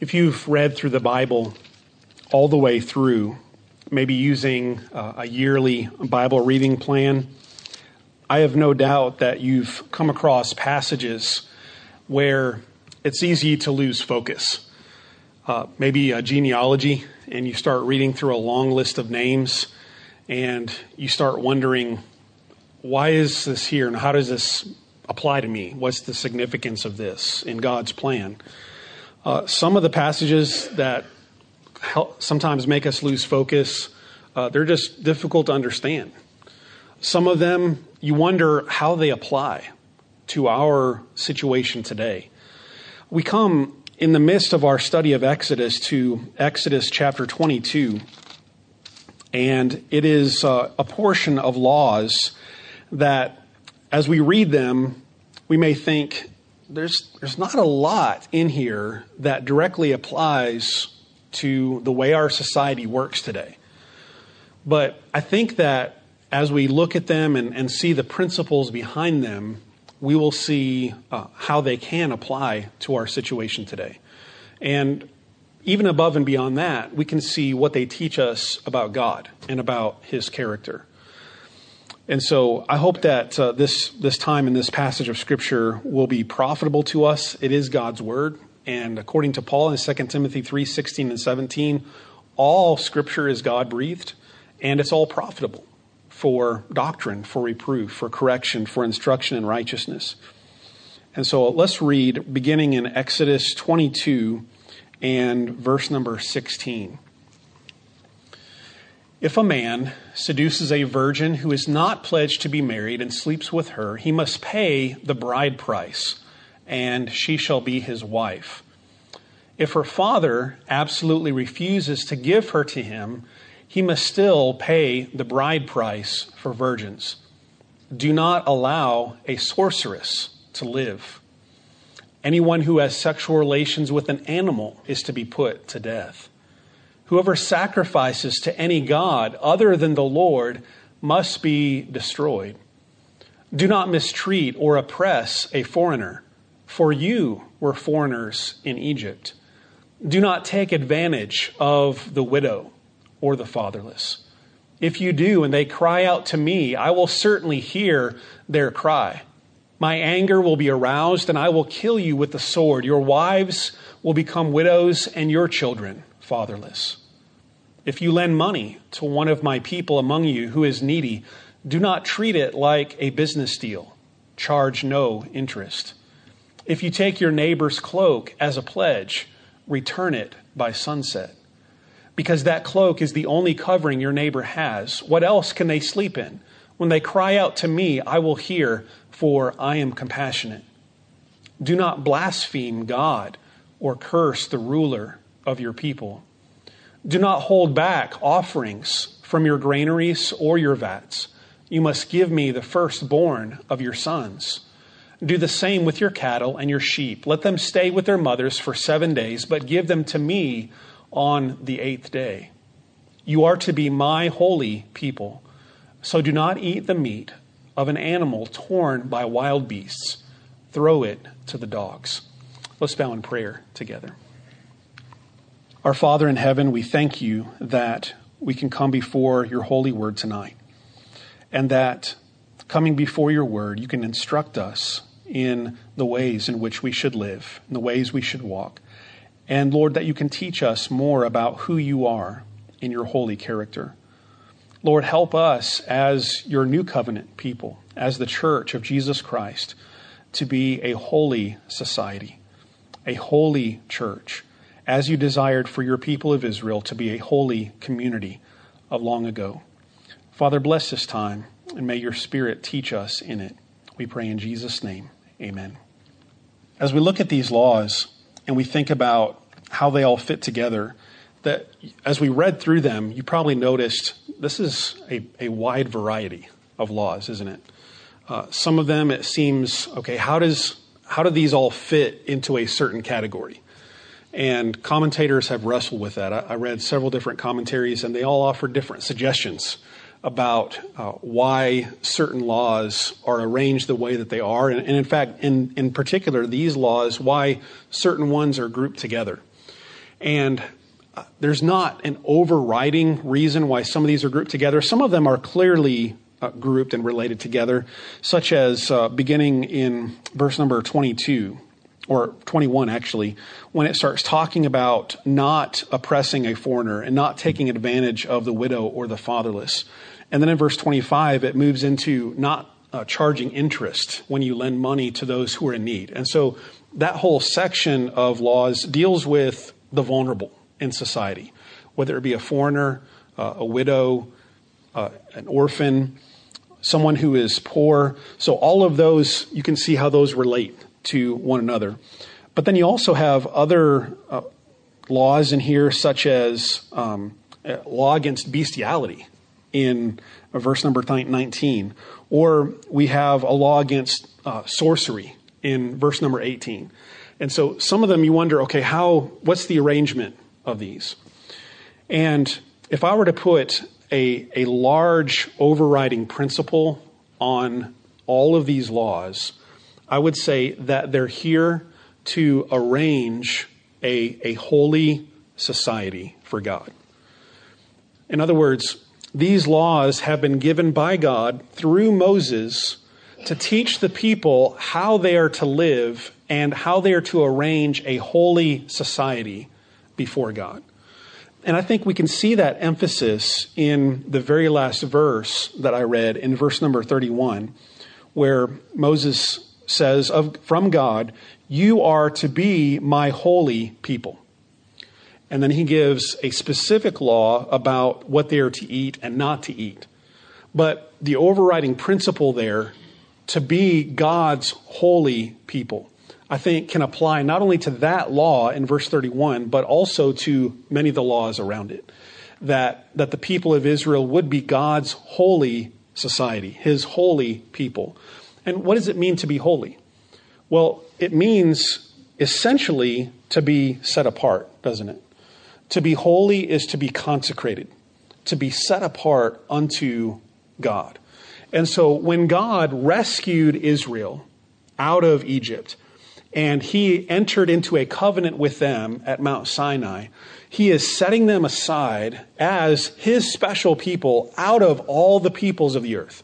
If you've read through the Bible all the way through, maybe using uh, a yearly Bible reading plan, I have no doubt that you've come across passages where it's easy to lose focus. Uh, maybe a genealogy, and you start reading through a long list of names, and you start wondering, why is this here, and how does this apply to me? What's the significance of this in God's plan? Uh, some of the passages that help, sometimes make us lose focus, uh, they're just difficult to understand. Some of them, you wonder how they apply to our situation today. We come in the midst of our study of Exodus to Exodus chapter 22, and it is uh, a portion of laws that, as we read them, we may think there's, there's not a lot in here that directly applies to the way our society works today. But I think that as we look at them and, and see the principles behind them, we will see uh, how they can apply to our situation today. And even above and beyond that, we can see what they teach us about God and about His character. And so I hope that uh, this, this time in this passage of Scripture will be profitable to us. It is God's Word. And according to Paul in 2 Timothy 3 16 and 17, all Scripture is God breathed, and it's all profitable for doctrine, for reproof, for correction, for instruction in righteousness. And so let's read beginning in Exodus 22 and verse number 16. If a man seduces a virgin who is not pledged to be married and sleeps with her, he must pay the bride price, and she shall be his wife. If her father absolutely refuses to give her to him, he must still pay the bride price for virgins. Do not allow a sorceress to live. Anyone who has sexual relations with an animal is to be put to death. Whoever sacrifices to any god other than the Lord must be destroyed. Do not mistreat or oppress a foreigner, for you were foreigners in Egypt. Do not take advantage of the widow or the fatherless. If you do, and they cry out to me, I will certainly hear their cry. My anger will be aroused, and I will kill you with the sword. Your wives will become widows, and your children fatherless. If you lend money to one of my people among you who is needy, do not treat it like a business deal. Charge no interest. If you take your neighbor's cloak as a pledge, return it by sunset. Because that cloak is the only covering your neighbor has. What else can they sleep in? When they cry out to me, I will hear, for I am compassionate. Do not blaspheme God or curse the ruler of your people. Do not hold back offerings from your granaries or your vats. You must give me the firstborn of your sons. Do the same with your cattle and your sheep. Let them stay with their mothers for seven days, but give them to me on the eighth day. You are to be my holy people. So do not eat the meat of an animal torn by wild beasts. Throw it to the dogs. Let's bow in prayer together. Our Father in heaven, we thank you that we can come before your holy word tonight. And that coming before your word, you can instruct us in the ways in which we should live, in the ways we should walk. And Lord, that you can teach us more about who you are in your holy character. Lord, help us as your new covenant people, as the church of Jesus Christ, to be a holy society, a holy church as you desired for your people of Israel to be a holy community of long ago. Father, bless this time, and may your Spirit teach us in it. We pray in Jesus' name. Amen. As we look at these laws and we think about how they all fit together, that as we read through them, you probably noticed this is a, a wide variety of laws, isn't it? Uh, some of them, it seems, okay, how does how do these all fit into a certain category? And commentators have wrestled with that. I, I read several different commentaries, and they all offer different suggestions about uh, why certain laws are arranged the way that they are. And, and in fact, in, in particular, these laws, why certain ones are grouped together. And uh, there's not an overriding reason why some of these are grouped together. Some of them are clearly uh, grouped and related together, such as uh, beginning in verse number 22 or 21 actually, when it starts talking about not oppressing a foreigner and not taking advantage of the widow or the fatherless. And then in verse 25, it moves into not uh, charging interest when you lend money to those who are in need. And so that whole section of laws deals with the vulnerable in society, whether it be a foreigner, uh, a widow, uh, an orphan, someone who is poor. So all of those, you can see how those relate to one another. But then you also have other uh, laws in here, such as um, law against bestiality in verse number 19, or we have a law against uh, sorcery in verse number 18. And so some of them you wonder, okay, how, what's the arrangement of these? And if I were to put a, a large overriding principle on all of these laws, I would say that they're here to arrange a, a holy society for God. In other words, these laws have been given by God through Moses to teach the people how they are to live and how they are to arrange a holy society before God. And I think we can see that emphasis in the very last verse that I read in verse number 31, where Moses says of, from God, You are to be my holy people. And then he gives a specific law about what they are to eat and not to eat. But the overriding principle there, to be God's holy people, I think can apply not only to that law in verse 31, but also to many of the laws around it. That, that the people of Israel would be God's holy society, his holy people. And what does it mean to be holy? Well, it means essentially to be set apart, doesn't it? To be holy is to be consecrated, to be set apart unto God. And so when God rescued Israel out of Egypt and he entered into a covenant with them at Mount Sinai, he is setting them aside as his special people out of all the peoples of the earth.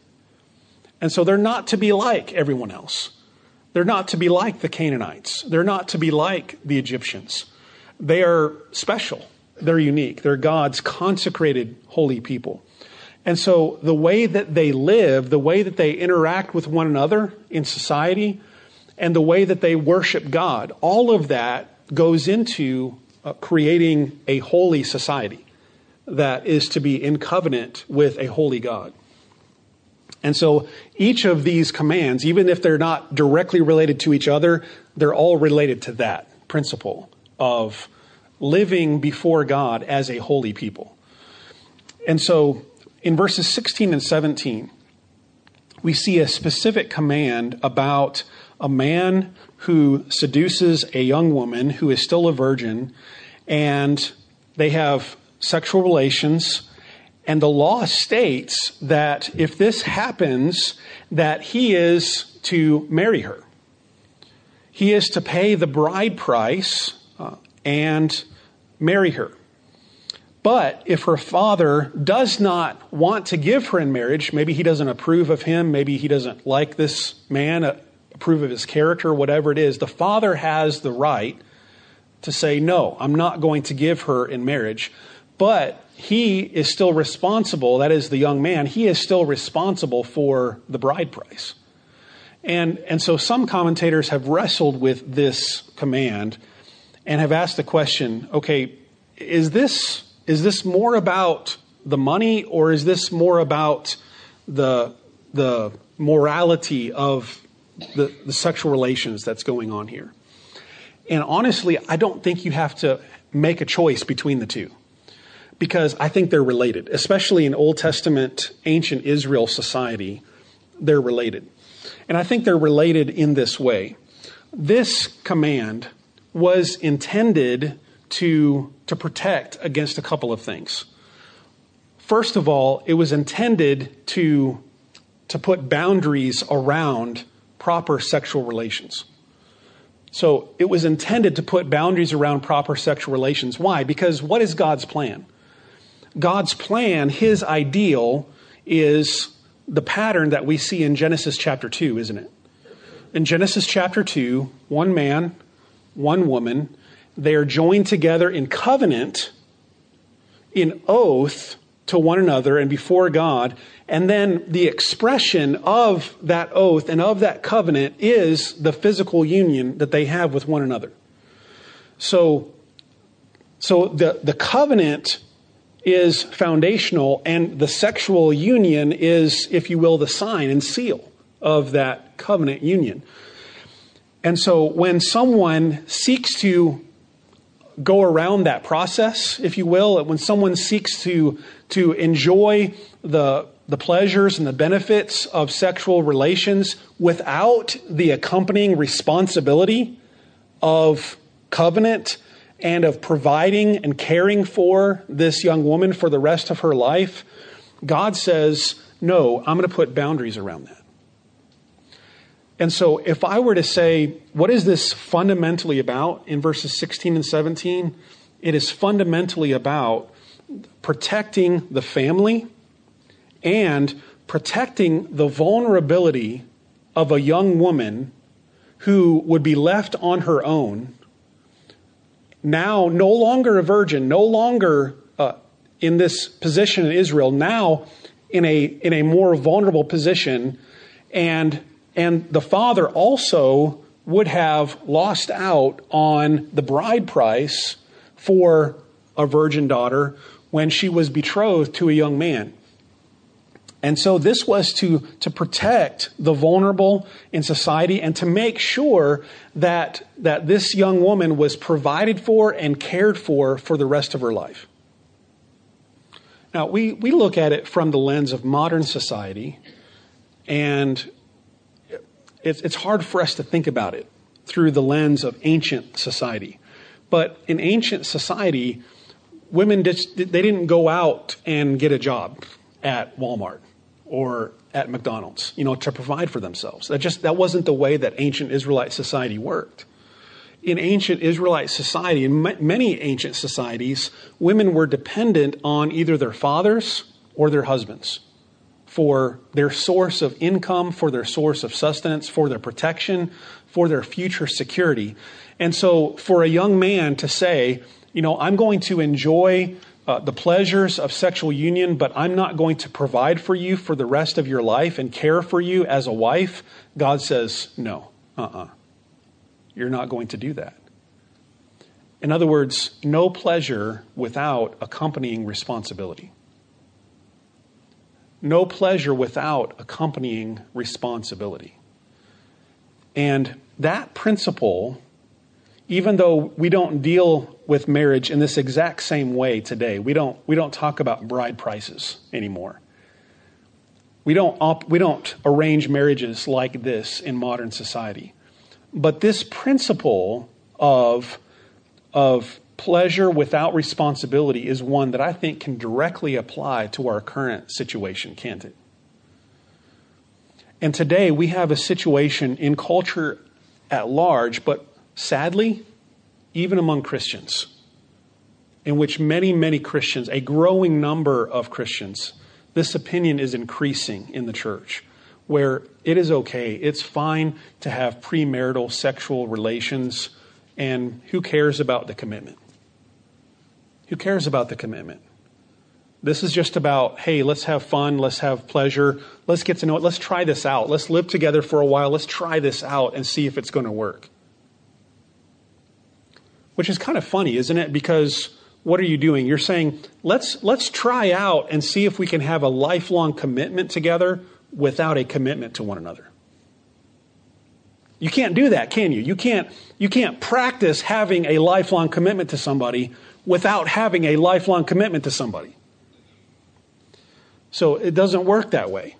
And so they're not to be like everyone else. They're not to be like the Canaanites. They're not to be like the Egyptians. They are special. They're unique. They're God's consecrated holy people. And so the way that they live, the way that they interact with one another in society, and the way that they worship God, all of that goes into uh, creating a holy society that is to be in covenant with a holy God. And so each of these commands, even if they're not directly related to each other, they're all related to that principle of living before God as a holy people. And so in verses 16 and 17, we see a specific command about a man who seduces a young woman who is still a virgin, and they have sexual relations and the law states that if this happens, that he is to marry her. He is to pay the bride price uh, and marry her. But if her father does not want to give her in marriage, maybe he doesn't approve of him, maybe he doesn't like this man, uh, approve of his character, whatever it is, the father has the right to say, No, I'm not going to give her in marriage. But he is still responsible, that is the young man, he is still responsible for the bride price. And, and so some commentators have wrestled with this command and have asked the question okay, is this, is this more about the money or is this more about the, the morality of the, the sexual relations that's going on here? And honestly, I don't think you have to make a choice between the two because I think they're related, especially in Old Testament ancient Israel society, they're related. And I think they're related in this way. This command was intended to, to protect against a couple of things. First of all, it was intended to, to put boundaries around proper sexual relations. So it was intended to put boundaries around proper sexual relations. Why? Because what is God's plan? God's plan, his ideal, is the pattern that we see in Genesis chapter 2, isn't it? In Genesis chapter 2, one man, one woman, they are joined together in covenant, in oath to one another and before God. And then the expression of that oath and of that covenant is the physical union that they have with one another. So, so the, the covenant is foundational, and the sexual union is, if you will, the sign and seal of that covenant union. And so when someone seeks to go around that process, if you will, when someone seeks to, to enjoy the, the pleasures and the benefits of sexual relations without the accompanying responsibility of covenant and of providing and caring for this young woman for the rest of her life, God says, no, I'm going to put boundaries around that. And so, if I were to say, what is this fundamentally about in verses 16 and 17? It is fundamentally about protecting the family and protecting the vulnerability of a young woman who would be left on her own now no longer a virgin, no longer uh, in this position in Israel, now in a, in a more vulnerable position. And, and the father also would have lost out on the bride price for a virgin daughter when she was betrothed to a young man. And so this was to, to protect the vulnerable in society and to make sure that, that this young woman was provided for and cared for for the rest of her life. Now, we, we look at it from the lens of modern society, and it's, it's hard for us to think about it through the lens of ancient society. But in ancient society, women just, they didn't go out and get a job at Walmart or at McDonald's, you know, to provide for themselves. That just that wasn't the way that ancient Israelite society worked. In ancient Israelite society, in many ancient societies, women were dependent on either their fathers or their husbands for their source of income, for their source of sustenance, for their protection, for their future security. And so, for a young man to say, you know, I'm going to enjoy uh, the pleasures of sexual union, but I'm not going to provide for you for the rest of your life and care for you as a wife, God says, no, uh uh-uh. uh. you are not going to do that. In other words, no pleasure without accompanying responsibility. No pleasure without accompanying responsibility. And that principle even though we don't deal with marriage in this exact same way today, we don't, we don't talk about bride prices anymore. We don't, op- we don't arrange marriages like this in modern society. But this principle of, of pleasure without responsibility is one that I think can directly apply to our current situation, can't it? And today we have a situation in culture at large, but sadly, even among Christians, in which many, many Christians, a growing number of Christians, this opinion is increasing in the church, where it is okay, it's fine to have premarital sexual relations, and who cares about the commitment? Who cares about the commitment? This is just about, hey, let's have fun, let's have pleasure, let's get to know it, let's try this out, let's live together for a while, let's try this out and see if it's going to work. Which is kind of funny, isn't it? Because what are you doing? You're saying, let's, let's try out and see if we can have a lifelong commitment together without a commitment to one another. You can't do that, can you? You can't, you can't practice having a lifelong commitment to somebody without having a lifelong commitment to somebody. So it doesn't work that way.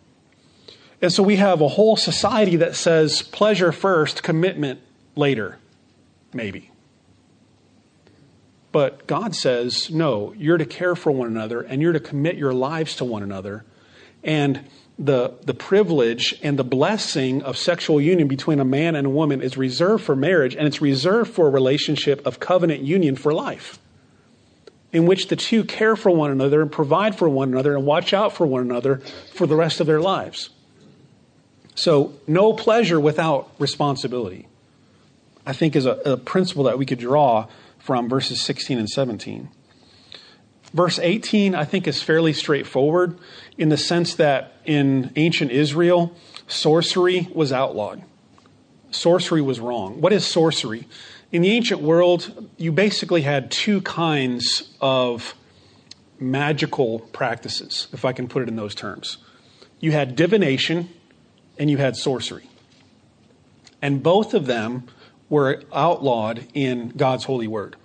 And so we have a whole society that says pleasure first, commitment later, maybe. But God says, no, you're to care for one another and you're to commit your lives to one another. And the, the privilege and the blessing of sexual union between a man and a woman is reserved for marriage, and it's reserved for a relationship of covenant union for life, in which the two care for one another and provide for one another and watch out for one another for the rest of their lives. So, no pleasure without responsibility, I think, is a, a principle that we could draw from verses 16 and 17. Verse 18, I think, is fairly straightforward in the sense that in ancient Israel, sorcery was outlawed. Sorcery was wrong. What is sorcery? In the ancient world, you basically had two kinds of magical practices, if I can put it in those terms. You had divination and you had sorcery. And both of them were outlawed in God's holy word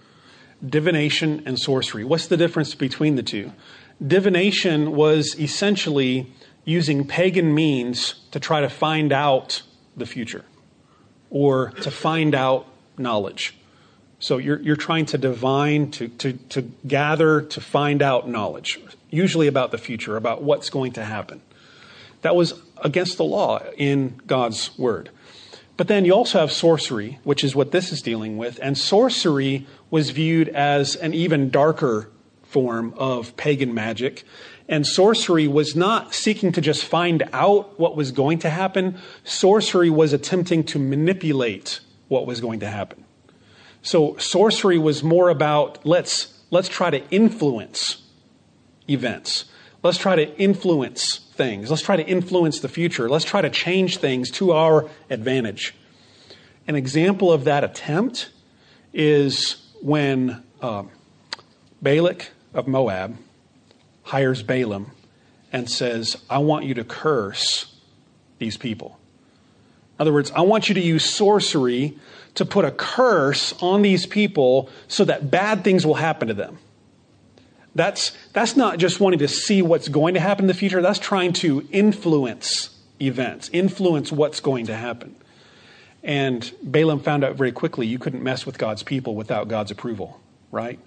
divination and sorcery. What's the difference between the two? Divination was essentially using pagan means to try to find out the future or to find out knowledge. So you're, you're trying to divine, to, to, to gather, to find out knowledge, usually about the future, about what's going to happen. That was against the law in God's word. But then you also have sorcery, which is what this is dealing with. And sorcery was viewed as an even darker form of pagan magic. And sorcery was not seeking to just find out what was going to happen, sorcery was attempting to manipulate what was going to happen. So sorcery was more about let's, let's try to influence events. Let's try to influence things. Let's try to influence the future. Let's try to change things to our advantage. An example of that attempt is when um, Balak of Moab hires Balaam and says, I want you to curse these people. In other words, I want you to use sorcery to put a curse on these people so that bad things will happen to them. That's, that's not just wanting to see what's going to happen in the future, that's trying to influence events, influence what's going to happen. And Balaam found out very quickly you couldn't mess with God's people without God's approval, right?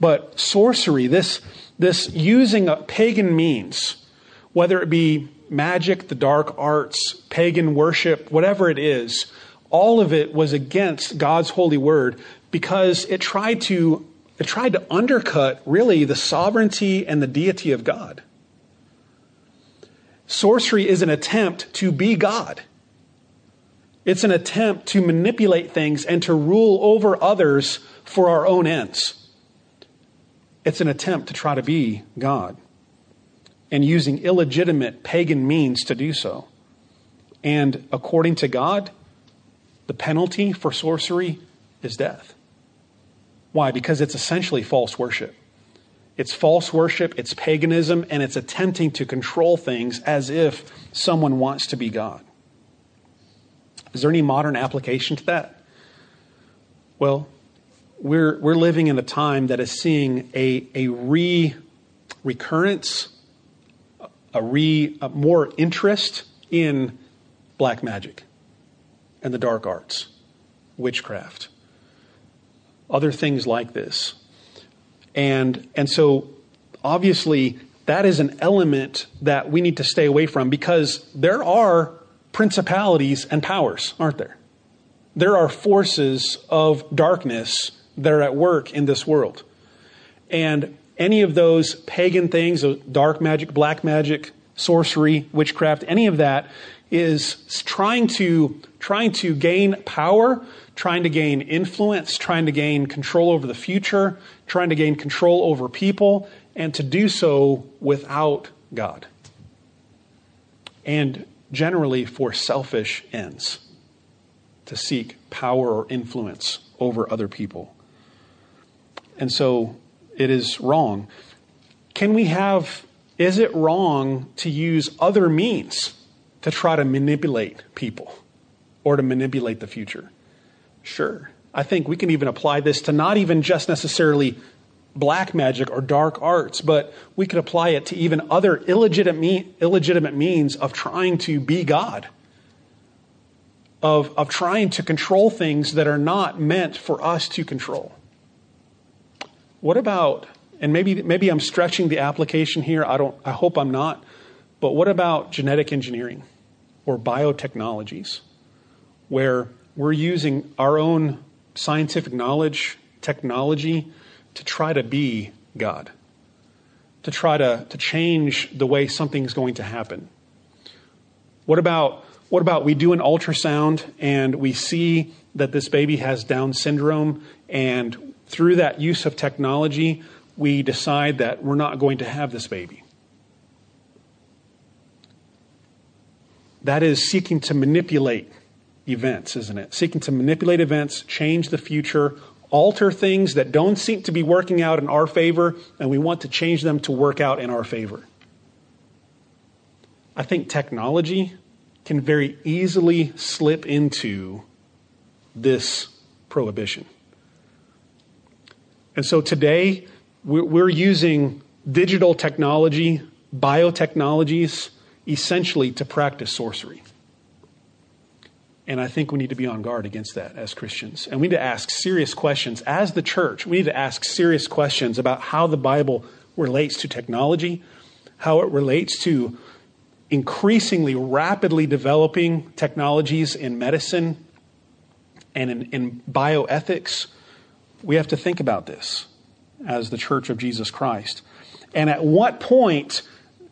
But sorcery, this, this using pagan means, whether it be magic, the dark arts, pagan worship, whatever it is, all of it was against God's holy word because it tried to it tried to undercut really the sovereignty and the deity of God. Sorcery is an attempt to be God. It's an attempt to manipulate things and to rule over others for our own ends. It's an attempt to try to be God and using illegitimate pagan means to do so. And according to God, the penalty for sorcery is death. Why? Because it's essentially false worship. It's false worship, it's paganism, and it's attempting to control things as if someone wants to be God. Is there any modern application to that? Well, we're, we're living in a time that is seeing a, a re recurrence, a re a more interest in black magic and the dark arts, witchcraft other things like this. And, and so, obviously, that is an element that we need to stay away from because there are principalities and powers, aren't there? There are forces of darkness that are at work in this world. And any of those pagan things, dark magic, black magic, sorcery, witchcraft, any of that is trying to, trying to gain power trying to gain influence, trying to gain control over the future, trying to gain control over people, and to do so without God. And generally for selfish ends, to seek power or influence over other people. And so it is wrong. Can we have, is it wrong to use other means to try to manipulate people or to manipulate the future? Sure. I think we can even apply this to not even just necessarily black magic or dark arts, but we could apply it to even other illegitimate, illegitimate means of trying to be God, of, of trying to control things that are not meant for us to control. What about, and maybe, maybe I'm stretching the application here, I, don't, I hope I'm not, But what about genetic engineering or biotechnologies, where we're using our own scientific knowledge, technology, to try to be God, to try to, to change the way something's going to happen? What about, what about we do an ultrasound and we see that this baby has Down syndrome, and through that use of technology, we decide that we're not going to have this baby? That is seeking to manipulate events, isn't it? Seeking to manipulate events, change the future, alter things that don't seem to be working out in our favor, and we want to change them to work out in our favor. I think technology can very easily slip into this prohibition. And so today, we're using digital technology, biotechnologies, essentially to practice sorcery. And I think we need to be on guard against that as Christians. And we need to ask serious questions. As the church, we need to ask serious questions about how the Bible relates to technology, how it relates to increasingly rapidly developing technologies in medicine and in, in bioethics. We have to think about this as the church of Jesus Christ. And at what point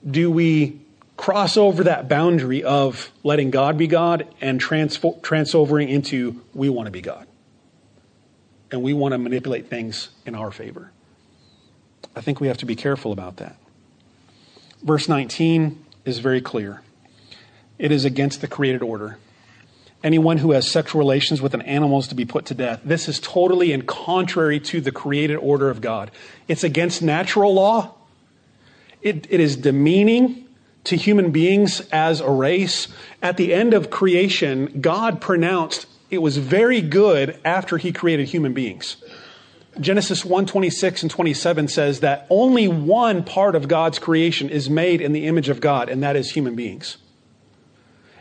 do we cross over that boundary of letting God be God and transfer, transovering into we want to be God. And we want to manipulate things in our favor. I think we have to be careful about that. Verse 19 is very clear it is against the created order. Anyone who has sexual relations with an animal is to be put to death. This is totally and contrary to the created order of God. It's against natural law. It, it is demeaning to human beings as a race. At the end of creation, God pronounced it was very good after he created human beings. Genesis 1 26 and 27 says that only one part of God's creation is made in the image of God, and that is human beings.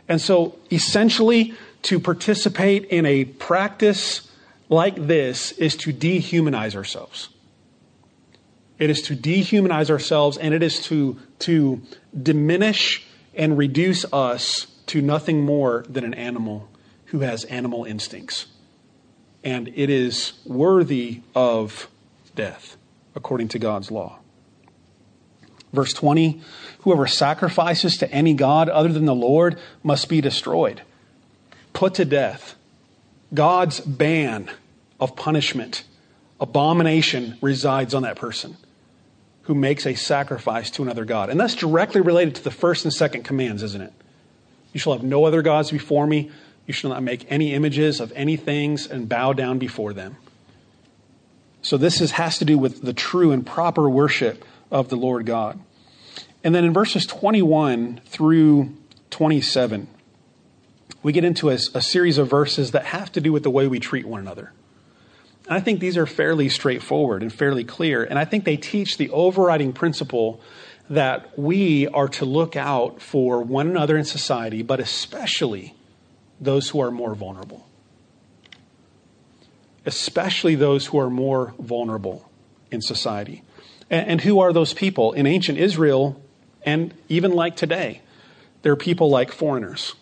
And so, essentially, to participate in a practice like this is to dehumanize ourselves. It is to dehumanize ourselves and it is to, to diminish and reduce us to nothing more than an animal who has animal instincts. And it is worthy of death, according to God's law. Verse 20 Whoever sacrifices to any God other than the Lord must be destroyed, put to death. God's ban of punishment, abomination resides on that person who makes a sacrifice to another God. And that's directly related to the first and second commands, isn't it? You shall have no other gods before me. You shall not make any images of any things and bow down before them. So this is, has to do with the true and proper worship of the Lord God. And then in verses 21 through 27, we get into a, a series of verses that have to do with the way we treat one another. I think these are fairly straightforward and fairly clear. And I think they teach the overriding principle that we are to look out for one another in society, but especially those who are more vulnerable. Especially those who are more vulnerable in society. And, and who are those people? In ancient Israel, and even like today, there are people like foreigners.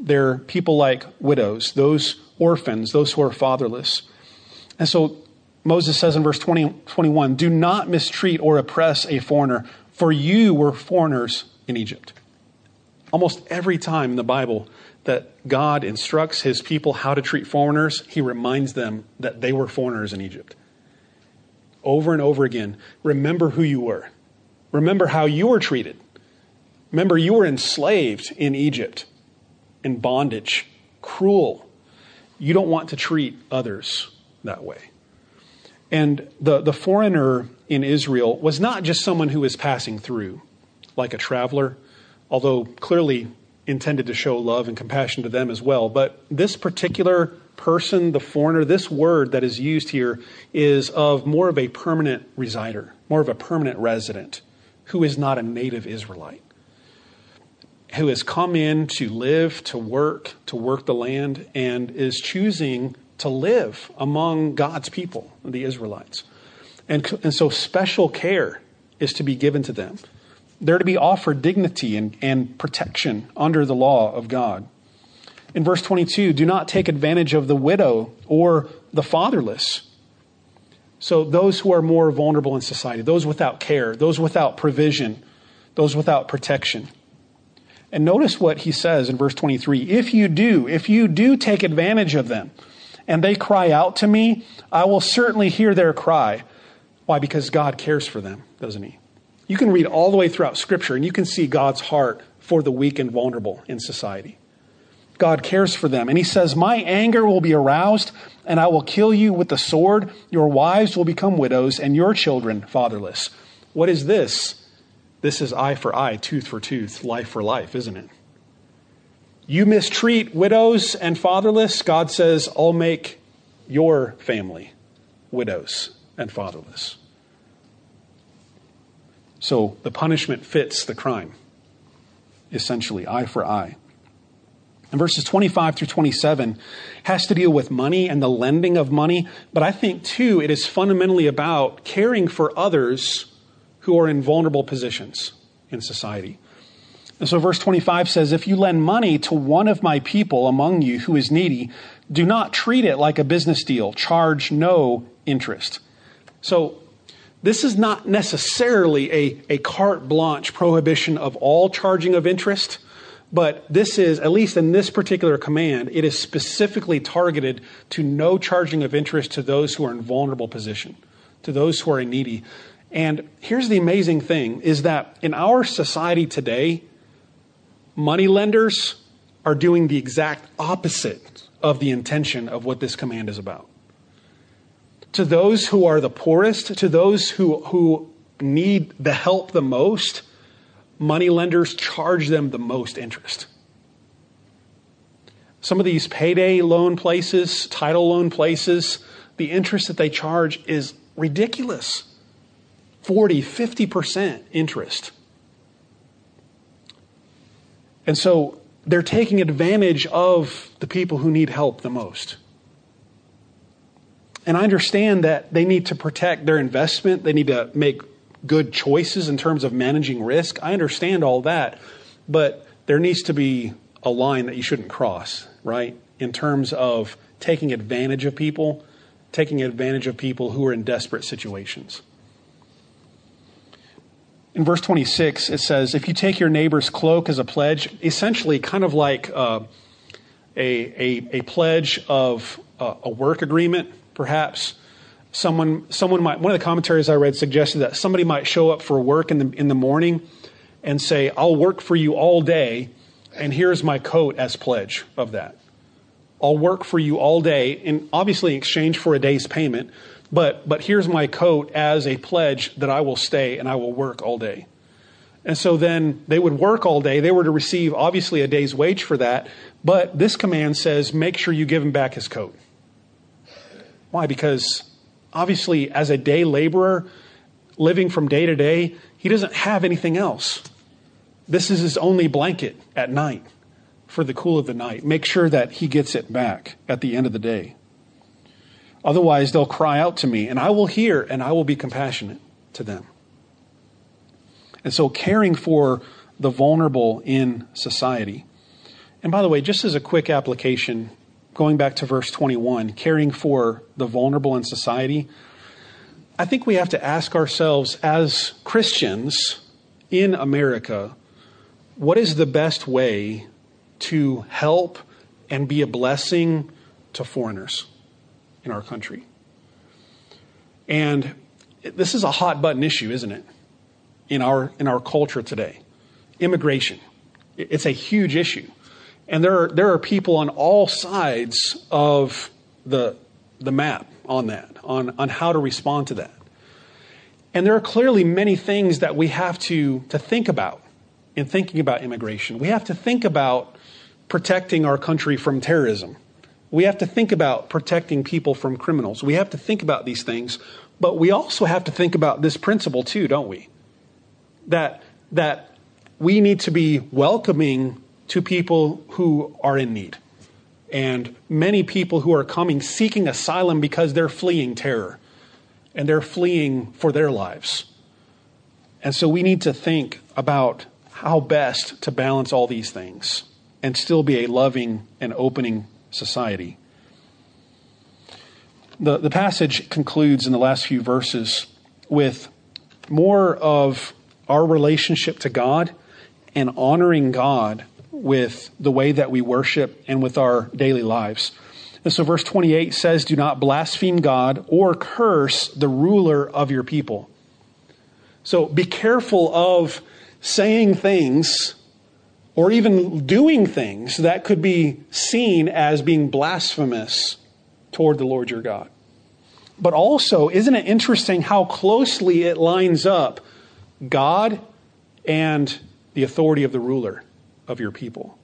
There are people like widows, those orphans, those who are fatherless. And so Moses says in verse 20, 21 Do not mistreat or oppress a foreigner, for you were foreigners in Egypt. Almost every time in the Bible that God instructs his people how to treat foreigners, he reminds them that they were foreigners in Egypt. Over and over again, remember who you were. Remember how you were treated. Remember, you were enslaved in Egypt, in bondage, cruel. You don't want to treat others that way. And the, the foreigner in Israel was not just someone who was passing through, like a traveler, although clearly intended to show love and compassion to them as well. But this particular person, the foreigner, this word that is used here is of more of a permanent resider, more of a permanent resident who is not a native Israelite, who has come in to live, to work, to work the land, and is choosing to live among God's people, the Israelites. And, and so special care is to be given to them. They're to be offered dignity and, and protection under the law of God. In verse 22, do not take advantage of the widow or the fatherless. So, those who are more vulnerable in society, those without care, those without provision, those without protection. And notice what he says in verse 23 If you do, if you do take advantage of them, and they cry out to me, I will certainly hear their cry. Why? Because God cares for them, doesn't he? You can read all the way throughout Scripture and you can see God's heart for the weak and vulnerable in society. God cares for them. And he says, My anger will be aroused, and I will kill you with the sword. Your wives will become widows, and your children fatherless. What is this? This is eye for eye, tooth for tooth, life for life, isn't it? You mistreat widows and fatherless, God says, I'll make your family widows and fatherless. So the punishment fits the crime, essentially, eye for eye. And verses 25 through 27 has to deal with money and the lending of money, but I think too it is fundamentally about caring for others who are in vulnerable positions in society. And so verse 25 says, If you lend money to one of my people among you who is needy, do not treat it like a business deal. Charge no interest. So this is not necessarily a, a carte blanche prohibition of all charging of interest, but this is, at least in this particular command, it is specifically targeted to no charging of interest to those who are in vulnerable position, to those who are in needy. And here's the amazing thing is that in our society today, money lenders are doing the exact opposite of the intention of what this command is about to those who are the poorest, to those who, who need the help the most, money lenders charge them the most interest. Some of these payday loan places, title loan places, the interest that they charge is ridiculous 40, 50% interest. And so they're taking advantage of the people who need help the most. And I understand that they need to protect their investment, they need to make good choices in terms of managing risk. I understand all that, but there needs to be a line that you shouldn't cross, right? In terms of taking advantage of people, taking advantage of people who are in desperate situations. In verse 26, it says, If you take your neighbor's cloak as a pledge, essentially kind of like uh, a, a, a, pledge of uh, a work agreement perhaps someone someone might one of the commentaries I read suggested that somebody might show up for work in the in the morning and say, "I'll work for you all day, and here's my coat as pledge of that. I'll work for you all day, and obviously in exchange for a day's payment, but but here's my coat as a pledge that I will stay and I will work all day." And so then they would work all day. They were to receive obviously a day's wage for that, but this command says, "Make sure you give him back his coat." Why? Because obviously, as a day laborer, living from day to day, he doesn't have anything else. This is his only blanket at night for the cool of the night. Make sure that he gets it back at the end of the day. Otherwise, they'll cry out to me, and I will hear, and I will be compassionate to them. And so, caring for the vulnerable in society. And by the way, just as a quick application, going back to verse 21, caring for the vulnerable in society, I think we have to ask ourselves as Christians in America, what is the best way to help and be a blessing to foreigners in our country? And this is a hot button issue, isn't it? In our, in our culture today. Immigration. It's a huge issue. And there are, there are people on all sides of the, the map on that, on, on how to respond to that. And there are clearly many things that we have to, to think about in thinking about immigration. We have to think about protecting our country from terrorism. We have to think about protecting people from criminals. We have to think about these things, but we also have to think about this principle too, don't we? That, that we need to be welcoming to people who are in need. And many people who are coming seeking asylum because they're fleeing terror and they're fleeing for their lives. And so we need to think about how best to balance all these things and still be a loving and opening society. The, the passage concludes in the last few verses with more of our relationship to God and honoring God with the way that we worship and with our daily lives. And so, verse 28 says, Do not blaspheme God or curse the ruler of your people. So, be careful of saying things or even doing things that could be seen as being blasphemous toward the Lord your God. But also, isn't it interesting how closely it lines up God and the authority of the ruler of your people?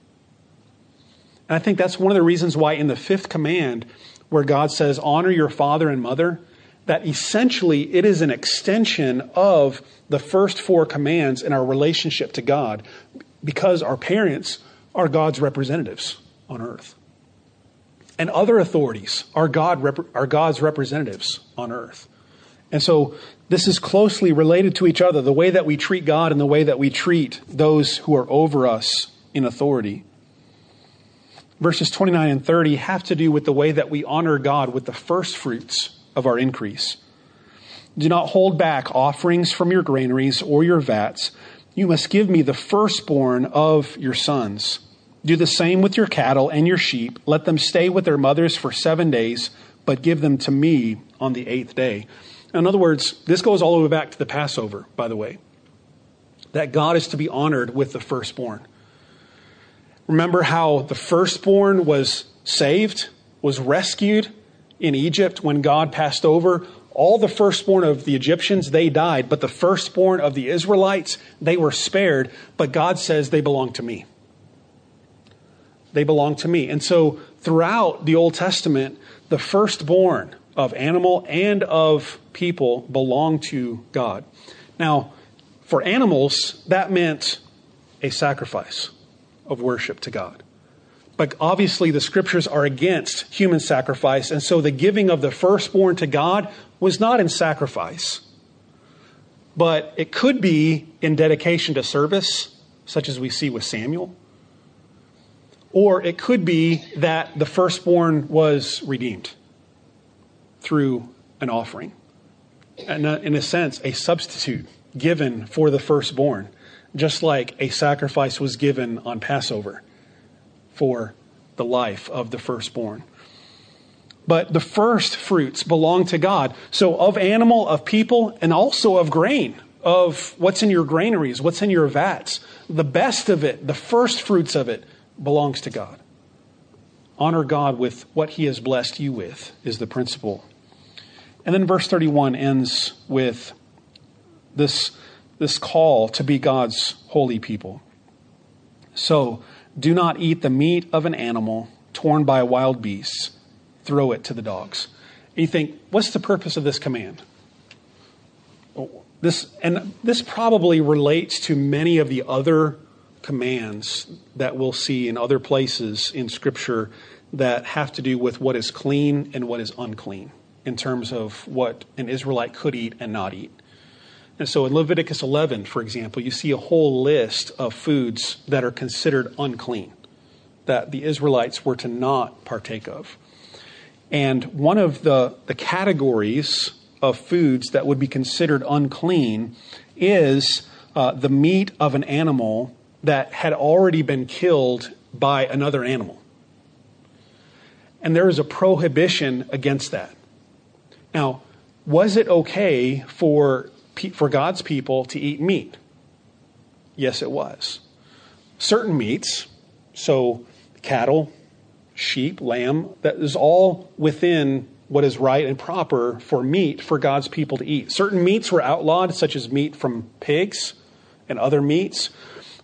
And I think that's one of the reasons why in the fifth command, where God says, honor your father and mother, that essentially it is an extension of the first four commands in our relationship to God because our parents are God's representatives on earth. And other authorities are, God, are God's representatives on earth. And so this is closely related to each other the way that we treat God and the way that we treat those who are over us in authority. Verses 29 and 30 have to do with the way that we honor God with the first fruits of our increase. Do not hold back offerings from your granaries or your vats you must give me the firstborn of your sons. Do the same with your cattle and your sheep. Let them stay with their mothers for seven days, but give them to me on the eighth day. In other words, this goes all the way back to the Passover, by the way, that God is to be honored with the firstborn. Remember how the firstborn was saved, was rescued in Egypt when God passed over? All the firstborn of the Egyptians, they died, but the firstborn of the Israelites, they were spared, but God says they belong to me. They belong to me. And so throughout the Old Testament, the firstborn of animal and of people belong to God. Now, for animals, that meant a sacrifice of worship to God. But obviously, the scriptures are against human sacrifice, and so the giving of the firstborn to God was not in sacrifice, but it could be in dedication to service, such as we see with Samuel. Or it could be that the firstborn was redeemed through an offering. And uh, in a sense, a substitute given for the firstborn, just like a sacrifice was given on Passover for the life of the firstborn but the first fruits belong to God. So, of animal, of people, and also of grain, of what's in your granaries, what's in your vats, the best of it, the first fruits of it, belongs to God. Honor God with what He has blessed you with, is the principle. And then verse 31 ends with this, this call to be God's holy people. So, do not eat the meat of an animal torn by wild beasts throw it to the dogs. And you think, what's the purpose of this command? Oh, this, and this probably relates to many of the other commands that we'll see in other places in Scripture that have to do with what is clean and what is unclean in terms of what an Israelite could eat and not eat. And so in Leviticus 11, for example, you see a whole list of foods that are considered unclean that the Israelites were to not partake of. And one of the, the categories of foods that would be considered unclean is uh, the meat of an animal that had already been killed by another animal. And there is a prohibition against that. Now, was it okay for, for God's people to eat meat? Yes, it was. Certain meats, so cattle, sheep, lamb, that is all within what is right and proper for meat for God's people to eat. Certain meats were outlawed, such as meat from pigs and other meats,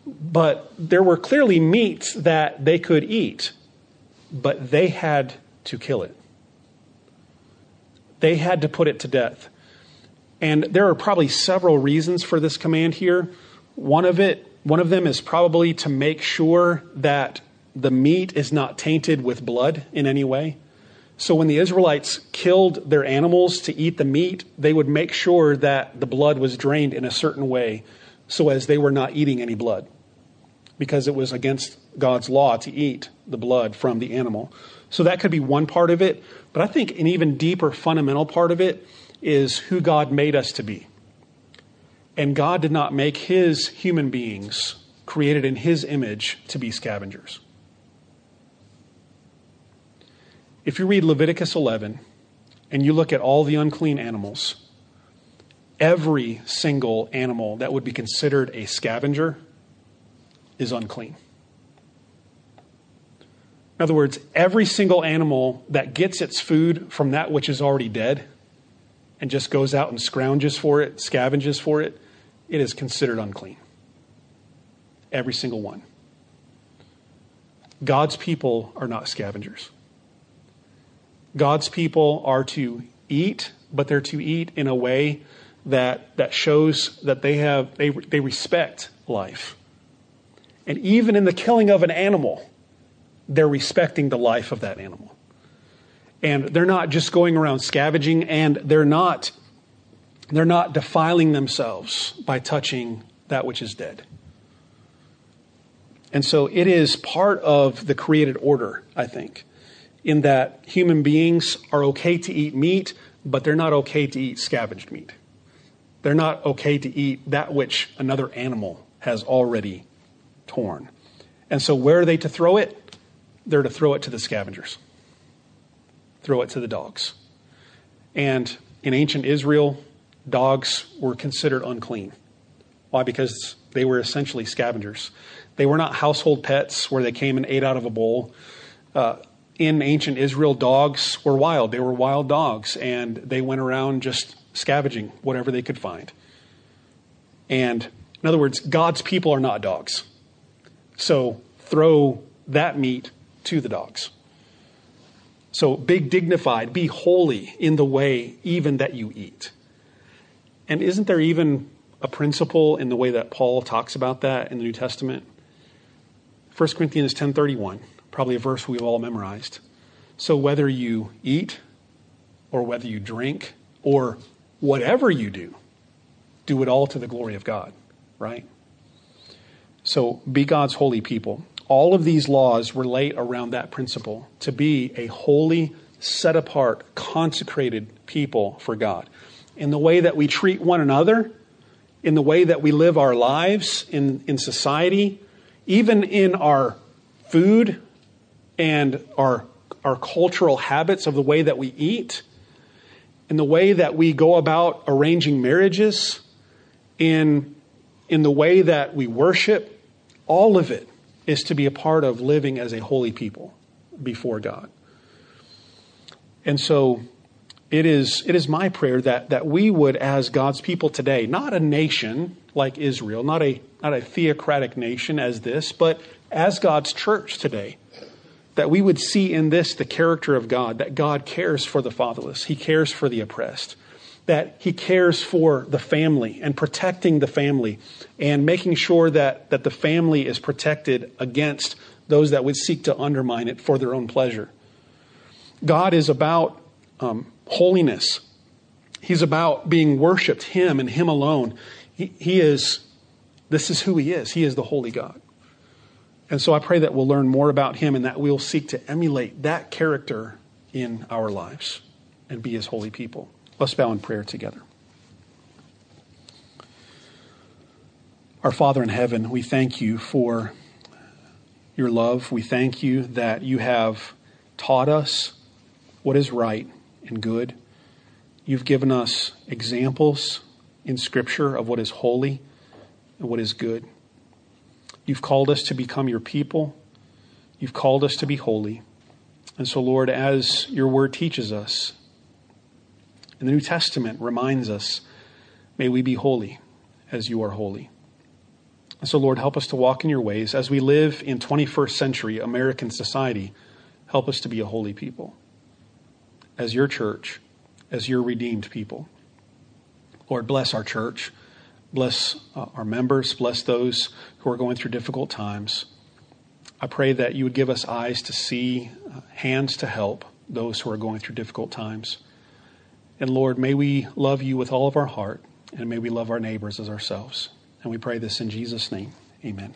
but there were clearly meats that they could eat, but they had to kill it. They had to put it to death. And there are probably several reasons for this command here. One of it, one of them is probably to make sure that the meat is not tainted with blood in any way. So when the Israelites killed their animals to eat the meat, they would make sure that the blood was drained in a certain way so as they were not eating any blood because it was against God's law to eat the blood from the animal. So that could be one part of it. But I think an even deeper fundamental part of it is who God made us to be. And God did not make his human beings created in his image to be scavengers. If you read Leviticus 11 and you look at all the unclean animals, every single animal that would be considered a scavenger is unclean. In other words, every single animal that gets its food from that which is already dead and just goes out and scrounges for it, scavenges for it, it is considered unclean. Every single one. God's people are not scavengers. God's people are to eat, but they're to eat in a way that, that shows that they have they, they respect life. And even in the killing of an animal, they're respecting the life of that animal. And they're not just going around scavenging and they're not they're not defiling themselves by touching that which is dead. And so it is part of the created order, I think, in that human beings are okay to eat meat, but they're not okay to eat scavenged meat. They're not okay to eat that which another animal has already torn. And so, where are they to throw it? they're to throw it to the scavengers, throw it to the dogs. And in ancient Israel, dogs were considered unclean. Why? Because they were essentially scavengers. They were not household pets where they came and ate out of a bowl. Uh, in ancient Israel, dogs were wild. They were wild dogs, and they went around just scavenging whatever they could find. And in other words, God's people are not dogs. So throw that meat to the dogs. So big dignified, be holy in the way even that you eat. And isn't there even a principle in the way that Paul talks about that in the New Testament? 1 Corinthians 10:31, probably a verse we've all memorized. So whether you eat or whether you drink or whatever you do, do it all to the glory of God, right? So be God's holy people. All of these laws relate around that principle to be a holy, set apart, consecrated people for God. In the way that we treat one another, in the way that we live our lives in, in society, even in our food and our, our cultural habits of the way that we eat, in the way that we go about arranging marriages, in, in the way that we worship, all of it is to be a part of living as a holy people before God. And so it is, it is my prayer that, that we would, as God's people today, not a nation like Israel, not a, not a theocratic nation as this, but as God's church today, that we would see in this the character of God, that God cares for the fatherless, He cares for the oppressed, that he cares for the family and protecting the family and making sure that, that the family is protected against those that would seek to undermine it for their own pleasure. God is about um, holiness. He's about being worshiped, Him and Him alone. He, he is, this is who He is. He is the holy God. And so I pray that we'll learn more about Him and that we'll seek to emulate that character in our lives and be His holy people. Let's bow in prayer together. Our Father in heaven, we thank you for your love. We thank you that you have taught us what is right and good. You've given us examples in Scripture of what is holy and what is good. You've called us to become your people. You've called us to be holy. And so, Lord, as your word teaches us, and the New Testament reminds us, may we be holy as you are holy. And so, Lord, help us to walk in your ways. As we live in 21st century American society, help us to be a holy people. As your church, as your redeemed people. Lord, bless our church. Bless uh, our members. Bless those who are going through difficult times. I pray that you would give us eyes to see, uh, hands to help, those who are going through difficult times. And Lord, may we love you with all of our heart, and may we love our neighbors as ourselves. And we pray this in Jesus' name. Amen.